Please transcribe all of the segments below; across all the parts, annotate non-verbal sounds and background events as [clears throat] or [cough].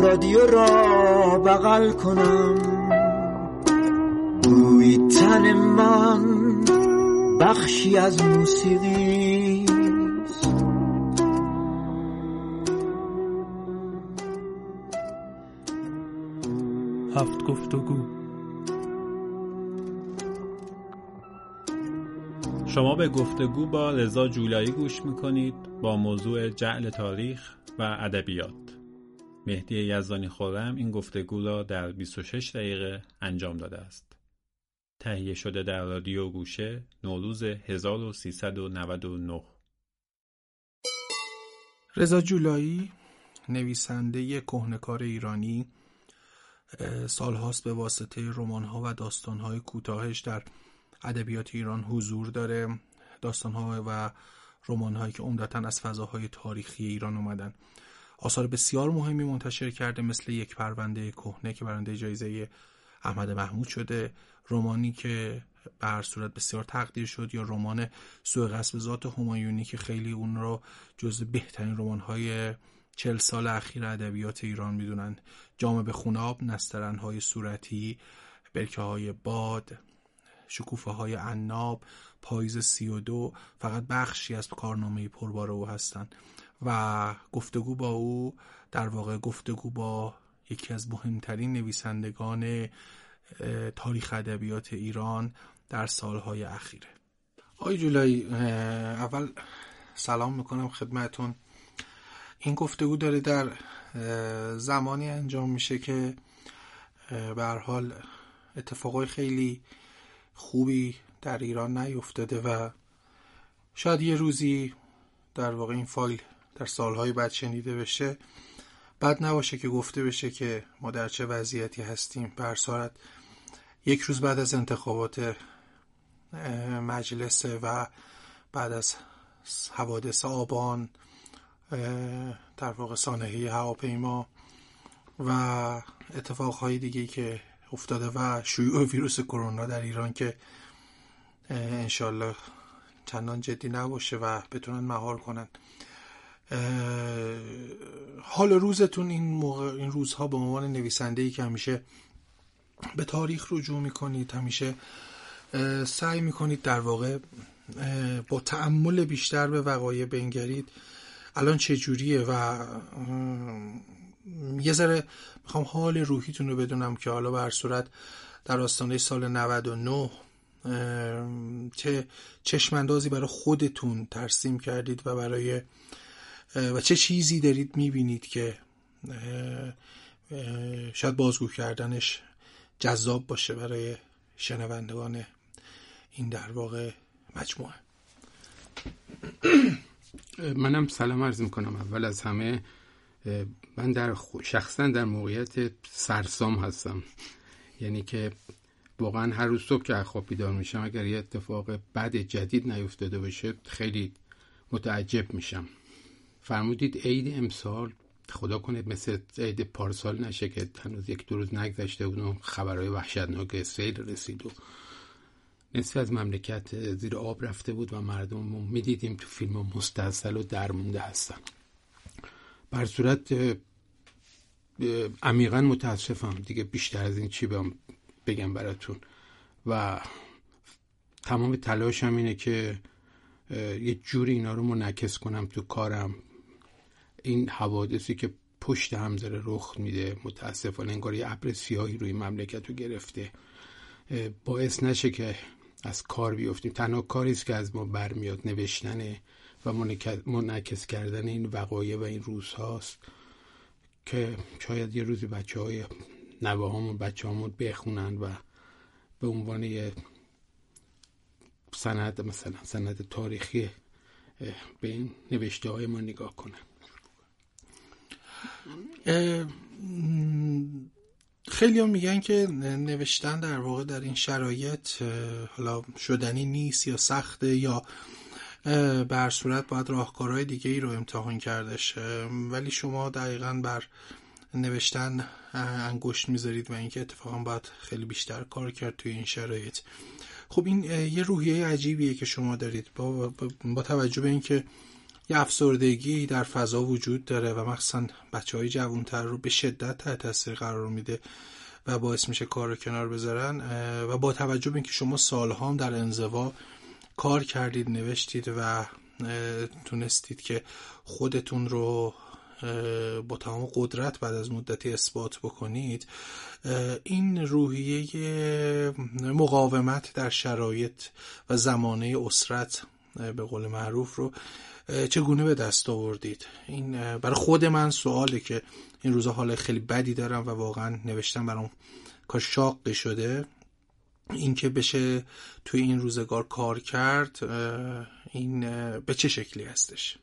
رادیو را بغل کنم. بوی تن من بخشی از موسیقی هفت گفتگو. شما به گفتگو با رضا جولایی گوش می‌کنید با موضوع جعل تاریخ و ادبیات. مهدی یزدانی خورم این گفتگو را در 26 دقیقه انجام داده است. تهیه شده در رادیو گوشه نوروز 1399 رضا جولایی نویسنده کهنکار ایرانی سالهاست به واسطه رمان‌ها و داستان‌های کوتاهش در ادبیات ایران حضور داره. داستان‌ها و رمان‌هایی که عمدتا از فضاهای تاریخی ایران اومدن. آثار بسیار مهمی منتشر کرده مثل یک پرونده کهنه که برنده جایزه احمد محمود شده رمانی که به هر صورت بسیار تقدیر شد یا رمان سوء قصب ذات همایونی که خیلی اون رو جز بهترین رمان‌های چل سال اخیر ادبیات ایران می‌دونن. جام به خوناب نسترنهای صورتی برکه های باد شکوفه های عناب پاییز سی و دو فقط بخشی از کارنامه پربار او هستند و گفتگو با او در واقع گفتگو با یکی از مهمترین نویسندگان تاریخ ادبیات ایران در سالهای اخیره آقای جولایی اول سلام می‌کنم خدمتون این گفتگو داره در زمانی انجام میشه که به حال اتفاقای خیلی خوبی در ایران نیفتاده و شاید یه روزی در واقع این فایل در سالهای بعد شنیده بشه. بعد نباشه که گفته بشه که ما در چه وضعیتی هستیم. بر صورت یک روز بعد از انتخابات مجلس و بعد از حوادث آبان در واقع سانحه هواپیما و اتفاقهای دیگه که افتاده و شیوع ویروس کرونا در ایران که انشالله چندان جدی نباشه و بتونن مهار کنن. حال روزتون این موقع این روزها به عنوان نویسنده ای که همیشه به تاریخ رجوع می‌کنید همیشه سعی می‌کنید در واقع با تعمل بیشتر به وقایع بنگرید. الان چه جوریه و یه ذره می‌خوام حال روحیتون رو بدونم که حالا بر صورت در آستانه سال 99 چه چشماندازی برای خودتون ترسیم کردید و برای و چه چیزی دارید می‌بینید که شاید بازگو کردنش جذاب باشه برای شنوندگان این در واقع مجموعه منم سلام عرض می‌کنم. اول از همه من در شخصا در موقعیت سرسام هستم. یعنی که واقعا هر روز صبح که خواب بیدار میشم اگر یه اتفاق بد جدید نیفتاده باشه خیلی متعجب میشم. فرمودید عید امسال. خدا کنه مثل عید پارسال نشه که هنوز یک دو روز نگذشته بود و خبرهای وحشتناک سیل رسید و نصف از مملکت زیر آب رفته بود و مردم می‌دیدیم تو فیلم مستاصل و درمونده هستن. بر صورت عمیقا متاسفم. دیگه بیشتر از این چی بگم براتون. و تمام تلاشم اینه که یه جوری اینا رو منعکس کنم تو کارم. این حوادثی که پشت هم داره رخ میده متاسفانه انگار یه ابر سیاهی روی مملکت رو گرفته. باعث نشه که از کار بیفتیم. تنها کاری است که از ما برمیاد نوشتن و منعکس کردن این وقایع و این روزهاست که شاید یه روزی بچه های نوه بچه همون بخونن و به عنوان یه سند مثلا سند تاریخی به این نوشته های ما نگاه کنن. خیلی هم میگن که نوشتن در واقع در این شرایط حالا شدنی نیست یا سخته یا بر صورت باید راهکارهای دیگه ای رو امتحان کردش ولی شما دقیقا بر نوشتن انگشت می‌ذارید و اینکه اتفاقا باید خیلی بیشتر کار کرد توی این شرایط. خب این یه روحیه عجیبیه که شما دارید. با, با توجه به اینکه یه افسردگی در فضا وجود داره و مخصوصا بچه های جوانتر رو به شدت تحت تاثیر قرار میده و باعث میشه کار رو کنار بذارن و با توجه به اینکه شما سالها هم در انزوا کار کردید نوشتید و تونستید که خودتون رو با تمام قدرت بعد از مدتی اثبات بکنید این روحیه مقاومت در شرایط و زمانه اسرت به قول معروف رو چگونه به دست آوردید؟ این برای خود من سواله که این روزا حال خیلی بدی دارم و واقعا نوشتم برام کار شاقی شده. اینکه بشه توی این روزگار کار کرد این به چه شکلی هستش؟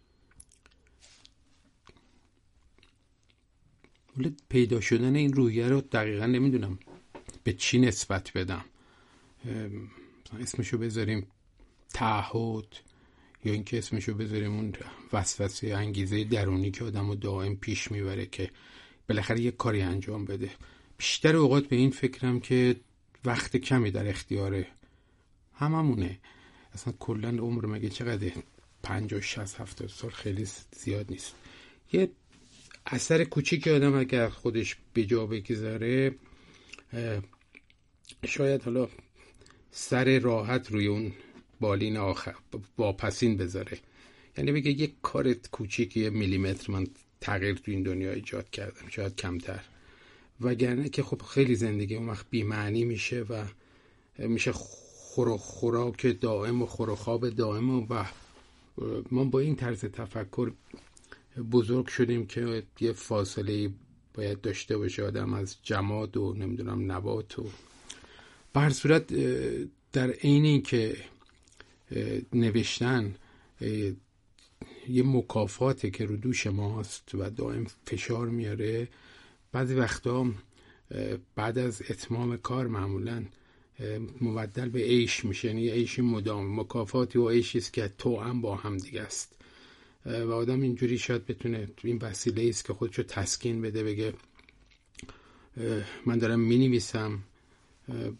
پیدا شدن این رویه رو دقیقا نمی‌دونم به چی نسبت بدم. اسمشو بذاریم تعهد. یا اینکه اسمشو بذاریم اون وسوسه انگیزه درونی که آدم رو دائم پیش می‌بره که بالاخره یه کاری انجام بده. بیشتر اوقات به این فکرم که وقت کمی در اختیاره هممونه. اصلا کلا عمر مگه چقدر و شست هفتاد سال خیلی زیاد نیست. یه اثر کوچیک آدم اگر خودش به جا بگذاره شاید حالا سر راحت روی اون بالین آخر واپسین بذاره. یعنی بگه یک کار کوچیک یه میلیمتر من تغییر تو این دنیا ایجاد کردم شاید کمتر. وگرنه که خب خیلی زندگی اون وقت بیمعنی میشه و میشه خور خوراک دائم و خور خواب دائم و ما با این طرز تفکر بزرگ شدیم که یه فاصله باید داشته باشه آدم از جماد و نمی‌دونم نبات و به صورت در عین که نوشتن یه مکافاته که رو دوش ماست و دائم فشار میاره. بعضی وقتا بعد از اتمام کار معمولا مبدل به عیش میشه. یعنی عیش مدام. مکافاتی و عیشی است که تو هم با هم دیگه است. و آدم اینجوری شاید بتونه این وسیله است که خودشو تسکین بده بگه من دارم می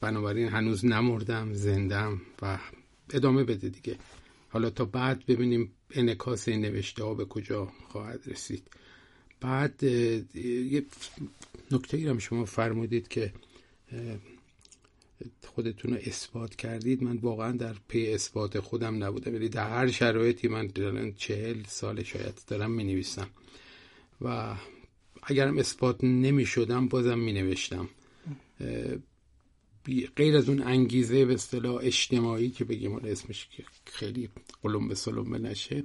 بنابراین هنوز نمردم زندم و ادامه بده دیگه. حالا تا بعد ببینیم انکاس این نوشته ها به کجا خواهد رسید. بعد یه نکته ای هم شما فرمودید که خودتون رو اثبات کردید. من واقعا در پی اثبات خودم نبودم. ولی در هر شرایطی من چهل سال شاید دارم می نویسم و اگرم اثبات نمی شدم بازم می نوشتم غیر از اون انگیزه به اصطلاح اجتماعی که بگیم اسمش که خیلی قلم به سلم نشه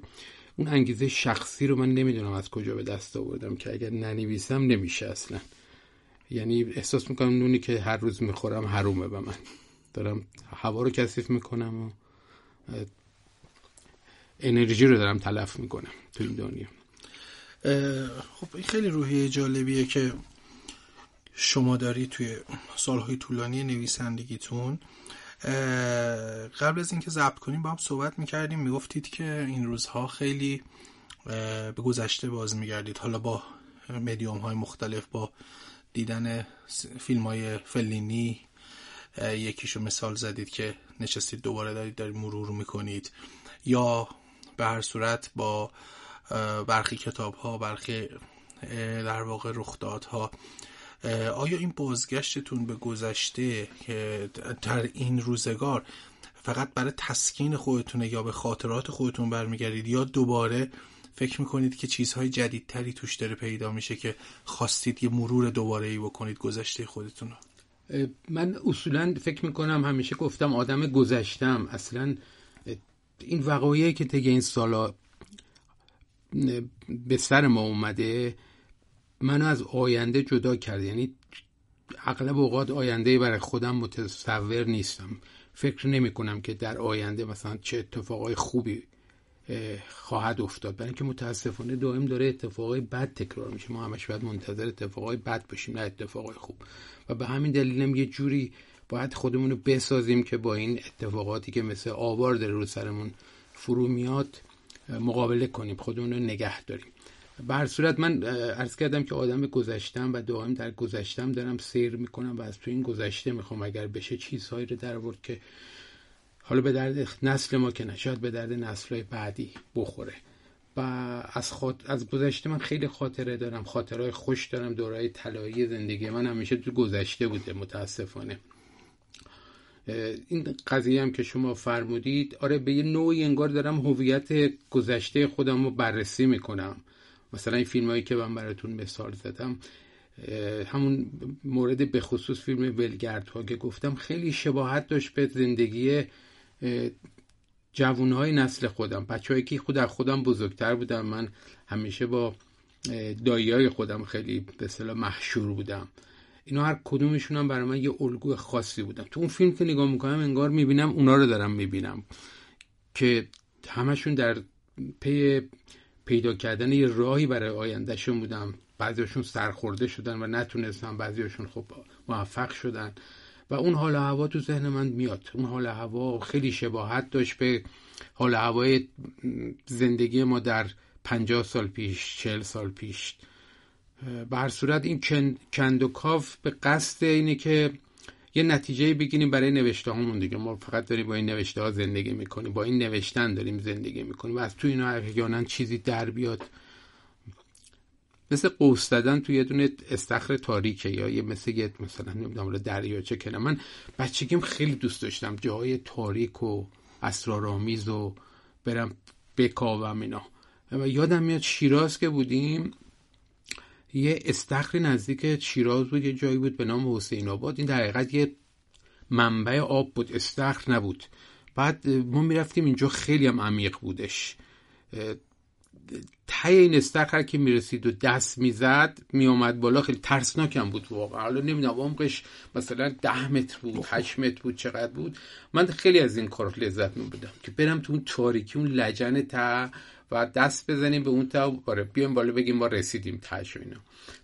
اون انگیزه شخصی رو من نمی‌دونم از کجا به دست آوردم که اگر ننویسم نمیشه اصلا. یعنی احساس می‌کنم نونی که هر روز می‌خورم حرومه به من. دارم هوا رو کثیف می‌کنم و انرژی رو دارم تلف می‌کنم تو این دنیا. خب این خیلی روحیه جالبیه که شما داری توی سالهای طولانی نویسندگیتون قبل از اینکه ضبط کنیم با هم صحبت می‌کردیم می‌گفتید که این روزها خیلی به گذشته باز میگردید. حالا با مدیوم های مختلف با دیدن فیلم های فلینی یکیشو مثال زدید که نشستید دوباره دارید دارید مرور می‌کنید. یا به هر صورت با برخی کتاب ها برخی در واقع رخدادها آیا این بازگشتتون به گذشته که در این روزگار فقط برای تسکین خودتونه یا به خاطرات خودتون برمیگردید یا دوباره فکر می‌کنید که چیزهای جدیدتری توش داره پیدا میشه که خواستید یه مرور دوباره ای بکنید گذشته خودتون من اصولا فکر می‌کنم همیشه گفتم آدم گذشتم اصلا این وقایعی که طی این سالا به سر ما اومده منو از آینده جدا کرد. یعنی اغلب اوقات آینده برای خودم متصور نیستم. فکر نمی کنم که در آینده مثلا چه اتفاقای خوبی خواهد افتاد. برای اینکه متاسفانه دائم داره اتفاقای بد تکرار میشه. ما همش باید منتظر اتفاقای بد باشیم نه اتفاقای خوب. و به همین دلیلم یه جوری باید خودمون رو بسازیم که با این اتفاقاتی که مثل آوار داره رو سرمون فرو میاد مقابله کنیم خودمون رو نگه داریم. بر صورت من عرض کردم که آدم گذشتم و دائم در گذشتم دارم سیر می‌کنم و از تو این گذشته می‌خوام اگر بشه چیزهایی رو در ورد که حالا به درد نسل ما که نشاید به درد نسلهای بعدی بخوره. و از, خاط... از گذشته من خیلی خاطره دارم خاطرهای خوش دارم دورای طلایی زندگی من همیشه تو گذشته بوده متاسفانه. این قضیه هم که شما فرمودید آره به یه نوعی انگار دارم هویت گذشته خودم رو بررسی می‌کنم. مثلا این فیلم هایی که من براتون مثال زدم همون مورد به خصوص فیلم ولگرد ها که گفتم خیلی شباهت داشت به زندگی جوانهای نسل خودم. بچههایی که خود از خودم بزرگتر بودم. من همیشه با دایی خودم خیلی به صلاح محشور بودم. اینا هر کدومشون هم برای من یه الگوی خاصی بودن. تو اون فیلم که نگاه می‌کنم انگار می‌بینم اونا رو دارم می‌بینم که همشون در پی پیدا کردن یه راهی برای آیندهشون بودم. بعضیشون سرخورده شدن و نتونستن بعضیشون خب موفق شدن. و اون حال هوا تو ذهن من میاد. اون حال هوا خیلی شباهت داشت به حال هوای زندگی ما در پنجاه سال پیش چهل سال پیش. به صورت این کند و کاف به قصد اینه که یه نتیجه بگیریم برای نوشته همون دیگه. ما فقط داریم با این نوشته ها زندگی می‌کنیم با این نوشتن داریم زندگی می‌کنیم. و از تو اینا احیانا چیزی در بیاد. مثل قوس دادن توی یه دونه استخر تاریکه یا یه مثل یه مثلا نمی‌دونم دریاچه کنه من بچگیم خیلی دوست داشتم جاهای تاریک و اسرارآمیز و برم بکاوم اینا. و یادم میاد شیراز که بودیم یه استخر نزدیک شیراز بود یه جایی بود به نام حسین آباد. این در حقیقت یه منبع آب بود استخر نبود. بعد ما می‌رفتیم اینجا خیلی هم عمیق بودش. تای این استخر که می‌رسید و دست می‌زد میامد بالا خیلی ترسناکم بود واقعا. حالا نمی‌دونم عمقش مثلا ده متر بود هشت متر بود چقدر بود. من خیلی از این کار لذت میبودم که برم تو اون تاریکی اون لجن تا و دست بزنیم به اون تا باره بیایم بالا بگیم ما رسیدیم تاش اینا.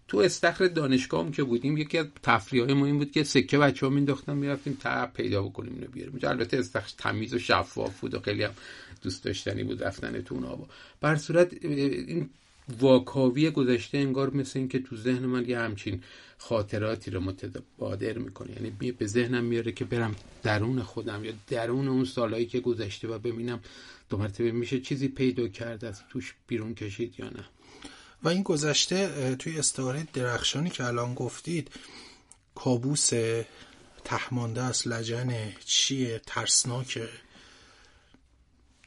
تو استخر دانشگاه هم که بودیم یکی از تفریح های ما این بود که سکه بچه ها مینداختن می‌رفتیم تا پیدا بکنیم اینو بیاریم. البته استخر تمیز و شفاف بود و خیلی هم دوست داشتنی بود رفتن تو اون آبا بر صورت این واکاوی گذشته انگار مثل این که تو ذهن من یه همچین خاطراتی رو متبادر می‌کنه. یعنی به ذهنم میاره که برم درون خودم یا درون اون سالهایی که گذشته و ببینم دو مرتبه میشه چیزی پیدا کرد از توش بیرون کشید یا نه. و این گذشته توی استعاره درخشانی که الان گفتید کابوس تحمانده است لجن چیه ترسناکه؟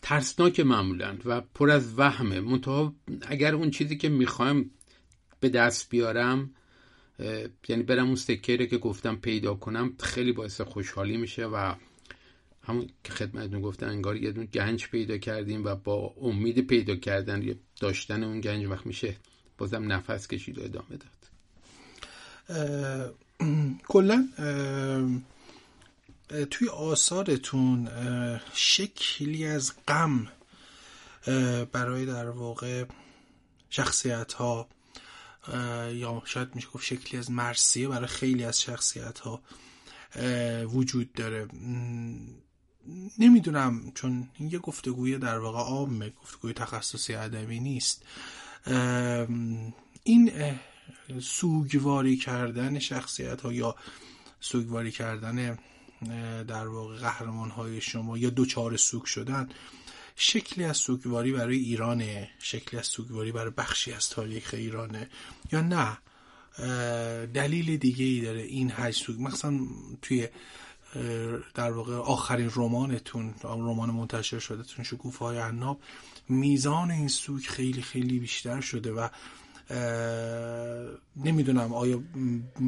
ترسناک معمولا و پر از وهمه منتها اگر اون چیزی که می‌خوایم به دست بیارم یعنی برم اون سکه رو که گفتم پیدا کنم خیلی باعث خوشحالی میشه و همون که خدمتتون گفتم انگار یه دون گنج پیدا کردیم و با امید پیدا کردن یا داشتن اون گنج وقت میشه بازم نفس کشید و ادامه داد. کلا توی آثارتون شکلی از غم برای در واقع شخصیت ها یا شاید میشه گفت شکلی از مرسیه برای خیلی از شخصیت ها وجود داره. نمی‌دونم چون این یه گفتگوی در واقع عامه گفتگوی تخصصی ادبی نیست. این سوگواری کردن شخصیت ها یا سوگواری کردن در واقع قهرمان های شما یا دوچار سوگ شدن شکلی از سوگواری برای ایرانه شکلی از سوگواری برای بخشی از تاریخ ایرانه یا نه؟ دلیل دیگه ای داره این هج سوگ مثلا توی در واقع آخرین رمانتون رمان منتشر شده تون شکوفه های عناب میزان این سوگ خیلی خیلی بیشتر شده و نمی‌دونم آیا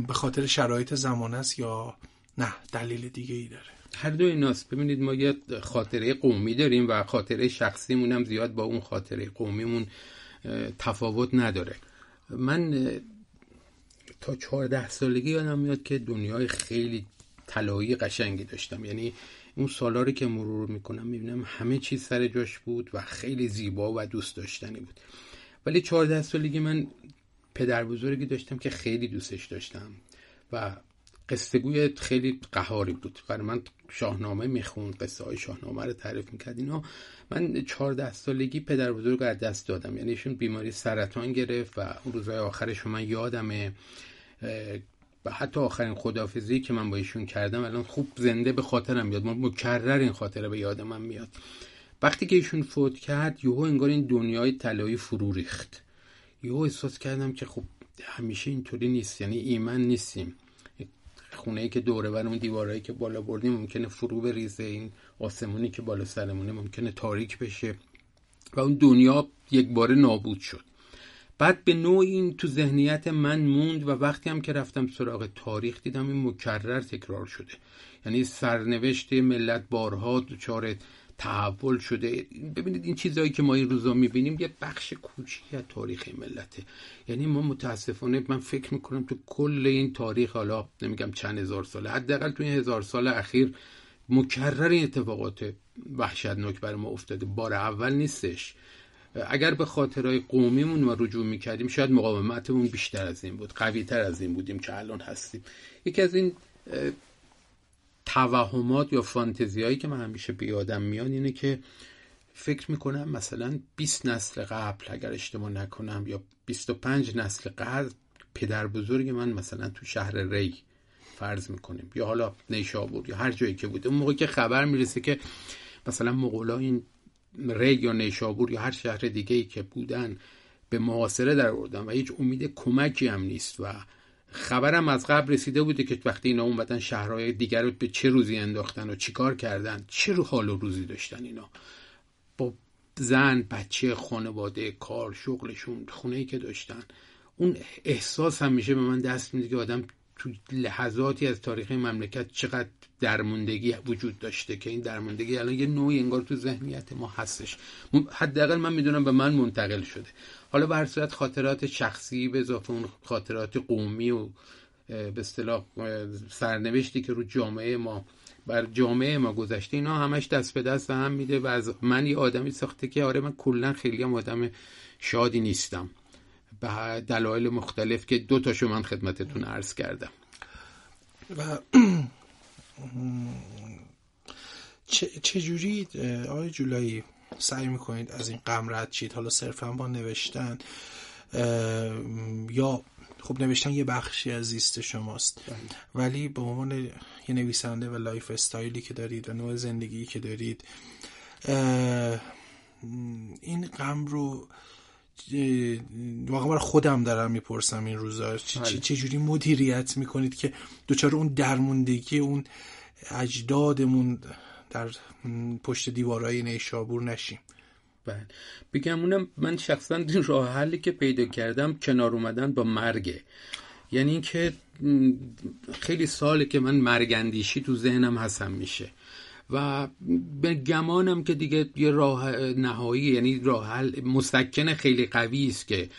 به خاطر شرایط زمان است یا نه دلیل دیگه ای داره. هر دو ایناست. ببینید ما یه خاطره قومی داریم و خاطره شخصیمون هم زیاد با اون خاطره قومیمون تفاوت نداره. من تا چهارده سالگی یادم میاد که دنیای خیلی طلایی قشنگی داشتم. یعنی اون سالا رو که مرور می‌کنم می‌بینم همه چیز سر جاش بود و خیلی زیبا و دوست داشتنی بود. ولی چهارده سالگی من پدر بزرگی داشتم که خیلی دوستش داشتم و قصه خیلی قهاری بود. برای من شاهنامه می‌خوند قصه های شاهنامه رو تعریف می‌کرد. اینا من چهارده سالگی پدر بزرگ از دست دادم. یعنی ایشون بیماری سرطان گرفت و اون روزهای آخرش من یادمه. و حتی آخرین خدافزی که من با ایشون کردم الان خوب زنده به خاطرم میاد. مکرر این خاطره به یاد من میاد. وقتی که ایشون فوت کرد یهو انگار این دنیای طلایی فرو ریخت. یهو احساس کردم که خب همیشه اینطوری نیست. یعنی ایمن نیستیم. خونه که دوره اون دیوارهایی که بالا بردیم ممکنه فرو بریزه این آسمونی که بالا سرمونه ممکنه تاریک بشه. و اون دنیا یک بار نابود شد. بعد به نوع این تو ذهنیت من موند و وقتی هم که رفتم سراغ تاریخ دیدم این مکرر تکرار شده. یعنی سرنوشت ملت بارها دچار تحول شده. ببینید این چیزهایی که ما این روزا می‌بینیم یه بخش کوچیک از تاریخ ملته. یعنی ما متاسفانه من فکر می‌کنم تو کل این تاریخ حالا نمیگم چند هزار ساله حداقل تو این هزار سال اخیر مکرر این اتفاقات وحشتناک برای ما افتاده. بار اول نیستش. اگر به خاطرهای قومیمون ما رجوع می‌کردیم شاید مقاومتمون بیشتر از این بود قوی تر از این بودیم که الان هستیم. یکی از این توهمات یا فانتزی هایی که من همیشه بیادم میان اینه که فکر می‌کنم مثلا 20 نسل قبل اگر اشتباه نکنم یا 25 نسل قبل پدر بزرگ من مثلا تو شهر ری فرض می‌کنیم یا حالا نیشابور یا هر جایی که بوده اون موقع که خبر می‌رسه که مثلا مغولا این ری یا نیشابور یا هر شهر دیگه ای که بودن به معاصره در آوردن و هیچ امید کمکی هم نیست و خبرم از قبل رسیده بوده که وقتی اینا اومدن شهرهای دیگر رو به چه روزی انداختن و چیکار کردن چه رو حال و روزی داشتن اینا؟ با زن بچه خانواده کار شغلشون خونه ای که داشتن اون احساس هم میشه به من دست میده که آدم تو لحظاتی از تاریخ مملکت چقدر درموندگی وجود داشته که این درموندگی الان یه نوعی انگار تو ذهنیت ما هستش. حداقل من می‌دونم به من منتقل شده. حالا به هر صورت خاطرات شخصی به اضافه اون خاطرات قومی و به اصطلاح سرنوشتی که رو جامعه ما بر جامعه ما گذشته اینا همش دست به دست هم میده و از من یه آدمی ساخته که آره من کلا خیلی هم آدم شادی نیستم. به دلایل مختلف که دو تاشو من خدمتتون عرض کردم. و [clears throat] چجوری آقای جولایی سعی می‌کنید از این غم رد شید حالا صرفا با نوشتن یا خب نوشتن یه بخشی از زیست شماست. ولی به عنوان یه نویسنده و lifestyle ی که دارید و نوع زندگی که دارید این غم رو واقعا برای خودم دارم می‌پرسم این روزا بله. چه جوری مدیریت می‌کنید که دوچار اون درموندگی اون اجدادمون در پشت دیوارهای نیشابور نشیم. بله. بگم اونم من شخصا راه حلی که پیدا کردم کنار اومدن با مرگه یعنی اینکه خیلی ساله که من مرگندیشی تو ذهنم هستم میشه. و به گمانم که دیگه یه راه نهایی یعنی راه حل مستکن خیلی قوی است که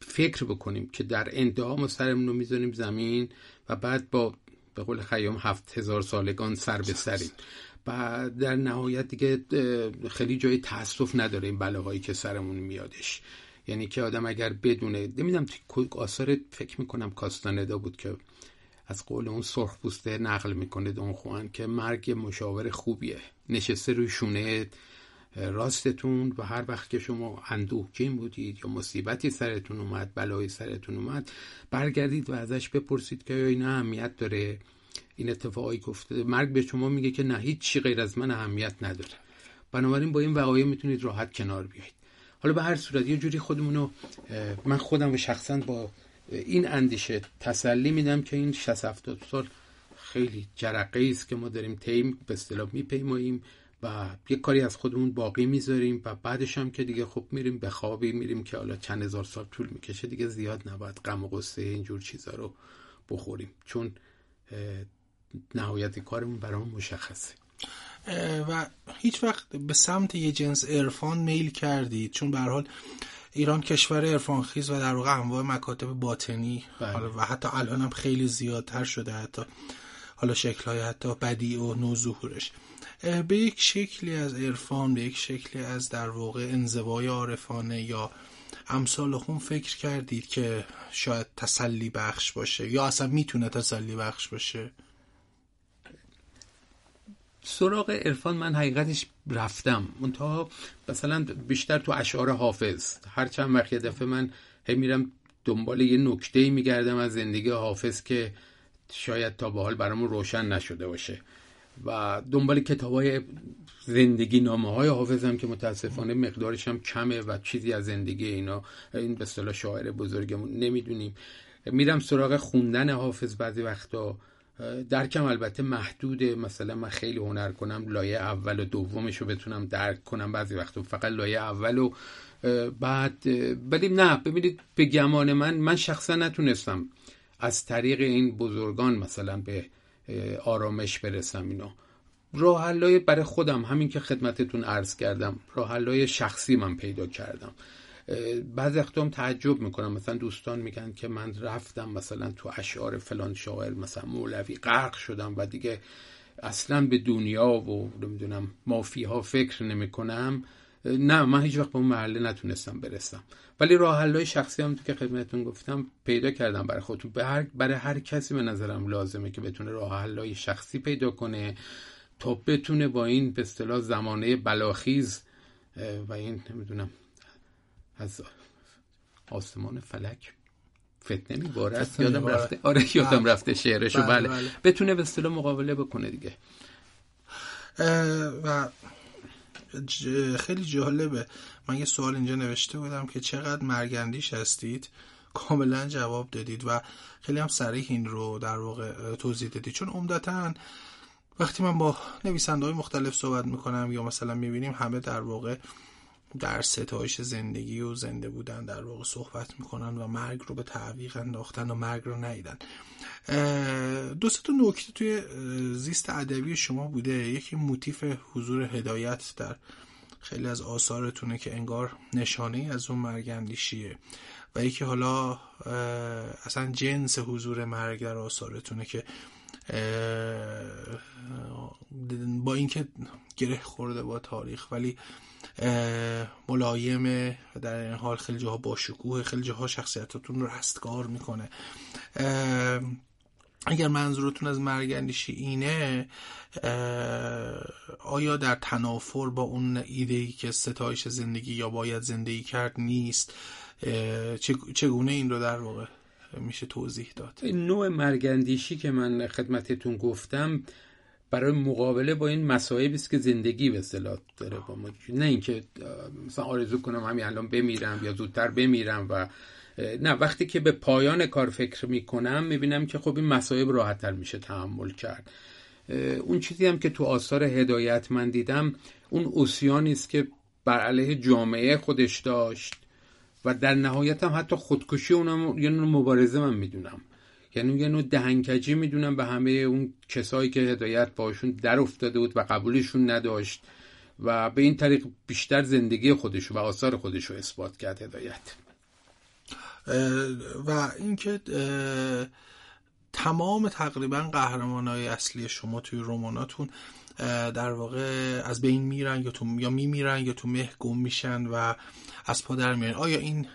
فکر بکنیم که در انتها ما سرمون رو می‌ذاریم زمین و بعد با به قول خیام هفت هزار سالگان سر به سریم. و در نهایت دیگه خیلی جای تاسف نداره این بلاهایی که سرمون میادش. یعنی که آدم اگر بدونه نمی‌دونم توی آثار فکر می‌کنم کاستاندا بود که از قول اون سرخ پوسته نقل می‌کنه دون خوان که مرگ مشاور خوبیه. نشسته روی شونه راستتون و هر وقت که شما اندوهگین بودید یا مصیبتی سرتون اومد بلایی سرتون اومد برگردید و ازش بپرسید که این اهمیت داره. این اتفاقی گفته مرگ به شما میگه که نه هیچ چی غیر از من اهمیت نداره. بنابراین با این وقایع می‌تونید راحت کنار بیایید. حالا به هر صورت یه جوری خودمونو من خودم و شخصا با این اندیشه تسلی میدم که این 60 70 سال خیلی جرقه است که ما داریم تیم به اصطلاح میپیماییم. و یه کاری از خودمون باقی می‌ذاریم و بعدش هم که دیگه خب میریم به خوابی میریم که حالا چند هزار سال طول می‌کشه دیگه زیاد نباید غم و غصه اینجور چیزا رو بخوریم. چون نهایت کارمون برامون مشخصه. و هیچ وقت به سمت یه جنس عرفان میل کردید چون به حال ایران کشور عرفان خیز و در واقع انواع مکاتب باطنی بله. و حتی الان هم خیلی زیادتر شده حتی حالا شکلهای حتی بدی و نوظهورش. به یک شکلی از عرفان به یک شکلی از در واقع انزوای عارفانه یا امثال هم فکر کردید که شاید تسلی بخش باشه یا اصلا می‌تونه تسلی بخش باشه؟ سراغ عرفان من حقیقتش رفتم. منتها مثلا بیشتر تو اشعار حافظ. هر چند وقت یه دفعه من هی میرم دنبال یه نکته میگردم از زندگی حافظ که شاید تا به حال برامون روشن نشده باشه. و دنبال کتاب های زندگی نامه های حافظم که متاسفانه مقدارش هم کمه و چیزی از زندگی اینا این به اصطلاح شاعر بزرگمون نمی‌دونیم. میرم سراغ خوندن حافظ بعضی وقتا. درکم البته محدوده. مثلا من خیلی هنر کنم لایه اول و دومش رو بتونم درک کنم بعضی وقتا. فقط لایه اول و بعد ولی نه ببینید به گمان من من شخصا نتونستم از طریق این بزرگان مثلا به آرامش برسم اینا راه برای خودم همین که خدمتتون عرض کردم راه شخصی من پیدا کردم. بعضی وقتا تعجب می‌کنم. مثلا دوستان میگن که من رفتم مثلا تو اشعار فلان شاعر مثلا مولوی غرق شدم و دیگه اصلا به دنیا و نمی‌دونم مافی ها فکر نمی‌کنم. نه من هیچ وقت به اون محله نتونستم برسم. ولی راه حلای شخصی هم تو که خدمتتون گفتم پیدا کردم برای خودتون. برای هر کسی به نظرم لازمه که بتونه راه حلای شخصی پیدا کنه تا بتونه با این به اصطلاح زمانه بلاخیز و این نمی‌دونم از آسمان فلک فتنه میبارد یادم رفته. آره یادم بله. رفته شعرشو. بله, بله. بله. بتونه به اصطلاح مقابله بکنه دیگه. و خیلی جالبه. من یه سوال اینجا نوشته بودم که چقدر مرگندیش هستید؟ کاملا جواب دادید و خیلی هم سریح این رو در واقع توضیح دادید. چون عمدتا وقتی من با نویسنده های مختلف صحبت می‌کنم یا مثلا می‌بینیم همه در واقع در ستایش زندگی و زنده بودن در واقع صحبت می‌کنن و مرگ رو به تعویق انداختن و مرگ رو ندیدن. دو تا نکته توی زیست ادبی شما بوده. یکی موتیف حضور هدایت در خیلی از آثارتونه که انگار نشانه از اون مرگ اندیشیه. و یکی حالا اصلا جنس حضور مرگ در آثارتونه که با اینکه گره خورده با تاریخ ولی ملایمه و در این حال خیلی جاها با شکوه خیلی جاها شخصیتاتون رو رستگار می‌کنه. اگر منظورتون از مرگندیشی اینه آیا در تنافر با اون ایده که ستایش زندگی یا باید زندگی کرد نیست؟ چگونه این رو در واقع میشه توضیح داد؟ نوع مرگندیشی که من خدمتتون گفتم برای مقابله با این مسائلی است که زندگی به اصطلاح داره با ما. نه اینکه مثلا آرزو کنم همین الان بمیرم یا زودتر بمیرم و نه وقتی که به پایان کار فکر می‌کنم می‌بینم که خب این مسائب راحتتر میشه تحمل کرد. اون چیزی هم که تو آثار هدایت من دیدم اون اوسیانی است که بر علیه جامعه خودش داشت و در نهایت هم حتی خودکشی اونم یه نوع مبارزه من می‌دونم. یعنی یه نوع دهنکجی می‌دونم به همه اون کسایی که هدایت باشون در افتاده بود و قبولشون نداشت و به این طریق بیشتر زندگی خودش و آثار خودش رو اثبات کرد هدایت. و اینکه تمام تقریبا قهرمان های اصلی شما توی روماناتون در واقع از بین میرن یا تو یا میمیرن یا تو مه گم میشن و از پا در میرن آیا این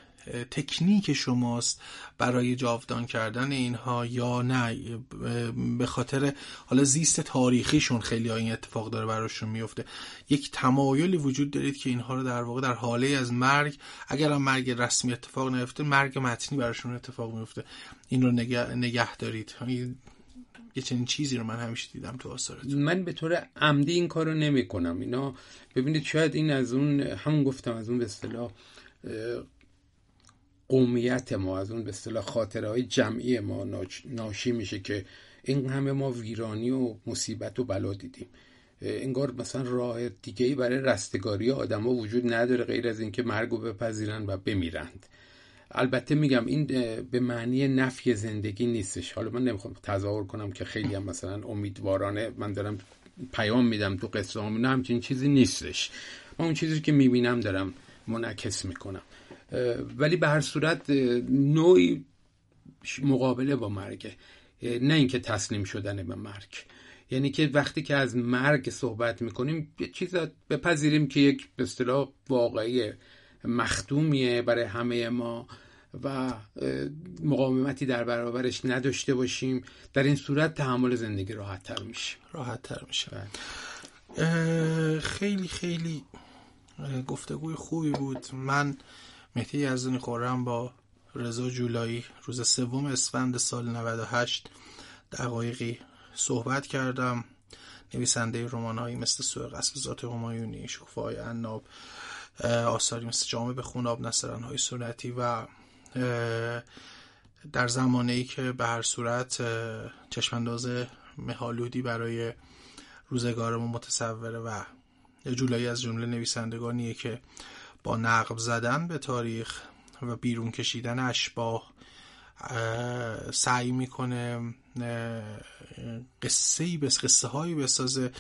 تکنیک شماست برای جاودان کردن اینها یا نه. به خاطر حالا زیست تاریخیشون خیلی ها این اتفاق داره براشون میفته. یک تمایلی وجود دارید که اینها رو در واقع در حاله از مرگ اگر هم مرگ رسمی اتفاق نیفته مرگ متنی براشون اتفاق میفته. این رو نگه, نگه دارید. یه چنین چیزی رو من همیشه دیدم تو آثارتون. من به طور عمدی این کارو نمی کنم اینا ببینید شاید این از اون همون گفتم از اون به اصطلاح قومیت ما از اون به اصطلاح خاطره های جمعی ما ناشی میشه که این همه ما ویرانی و مصیبت و بلا دیدیم. انگار مثلا راه دیگه ای برای رستگاری آدما وجود نداره غیر از اینکه مرگ رو بپذیرن و بمیرند. البته میگم این به معنی نفی زندگی نیستش. حالا من نمی‌خوام تظاهر کنم که خیلی هم مثلا امیدوارانه من دارم پیام میدم تو قصه هم همچین چیزی نیستش. من اون چیزی که می‌بینم دارم منعکس می‌کنم. ولی به هر صورت نوعی مقابله با مرگه نه اینکه تسلیم شدن به مرگ. یعنی که وقتی که از مرگ صحبت می‌کنیم یه چیز بپذیریم که یک به اصطلاح واقعی مختومیه برای همه ما و مقاومتی در برابرش نداشته باشیم. در این صورت تحمل زندگی راحت تر میشه. راحت تر میشه. بله. خیلی خیلی گفتگوی خوبی بود. من مهدی یزدانی خورم با رضا جولایی. روز سوم اسفند سال 98 دقایقی صحبت کردم. نویسنده رمان هایی مثل سوء قصد ذات همایونی شکفای اناب آثاری مثل جامعه به خوناب نصران های سنتی و در زمانه ای که به هر صورت چشمانداز مهالودی برای روزگارمون متصوره و جولایی از جمله نویسندگانیه که با نقب زدن به تاریخ و بیرون کشیدن اشباه سعی می‌کنه قصه بس قصه هایی بسازه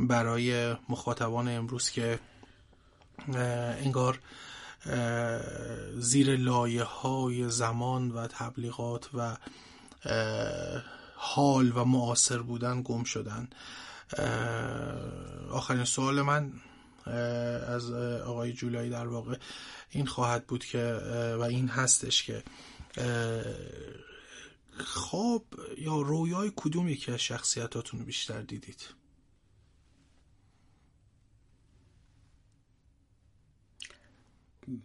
برای مخاطبان امروز که انگار زیر لایه های زمان و تبلیغات و حال و معاصر بودن گم شدن. آخرین سوال من از آقای جولایی در واقع این خواهد بود که و این هستش که خواب یا رویای کدومی که شخصیتاتون رو بیشتر دیدید؟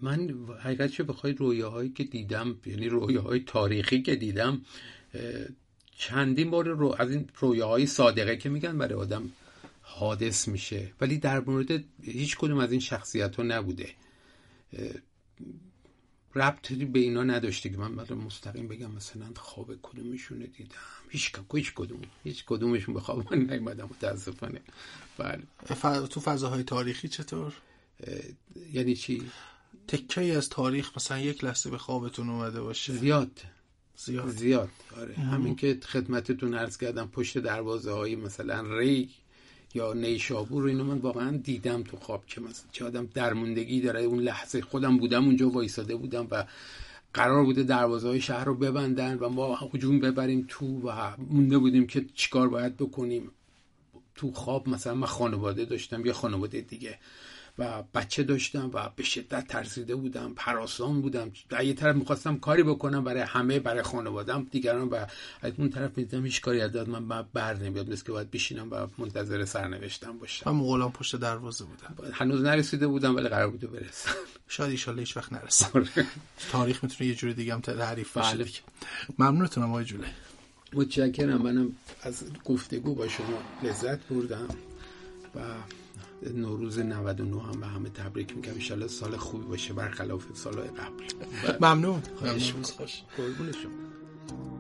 من حقیقتش بخوای رویاهایی که دیدم یعنی رویاهای تاریخی که دیدم چندین بار رو از این رویاهای صادقه که میگن برای آدم حادث میشه. ولی در مورد هیچ کدوم از این شخصیت ها نبوده ربطی به اینا نداشته که من بعد مستقیم بگم مثلا خواب کدومشون دیدم. هیچ هیچ کدوم. هیچ کدومشون به خواب من نیومدم متاسفانه. بله. تو فضاهای تاریخی چطور؟ یعنی چی؟ تکه از تاریخ مثلا یک لحظه به خوابتون اومده باشه. زیاد. زیاد. زیاد. آره. همین که خدمتتون عرض کردم پشت دروازه های مثلا ری یا نیشابور اینو من واقعا دیدم تو خواب که مثلا چه آدم درموندگی داره اون لحظه خودم بودم اونجا وایساده بودم و قرار بوده دروازه های شهر رو ببندن و ما هجوم ببریم تو و مونده بودیم که چیکار باید بکنیم. تو خواب مثلا من خانواده داشتم یا خانواده دیگه. و بچه داشتم و به شدت ترسیده بودم پراسان بودم. در یه طرف می‌خواستم کاری بکنم برای همه برای خانوادم دیگران و از اون طرف می‌دیدم هیچ کاری از من بر نمیاد مثل که باید بشینم و منتظر سرنوشتم باشم. من مغولان پشت دروازه بودم. هنوز نرسیده بودم ولی قرار بوده برسم. شاید ایشالله هیچ وقت نرسم. آره. تاریخ می‌تونه یه جوری دیگه هم تعریف بشه. بله. ممنونتونم آقای جوله متشکرم. منم از گفتگو با شما لذت بردم و نوروز 99 هم به همه تبریک میگم. ان سال خوبی باشه. برخلاف سالهای قبل. ممنون. خوش قربون شما.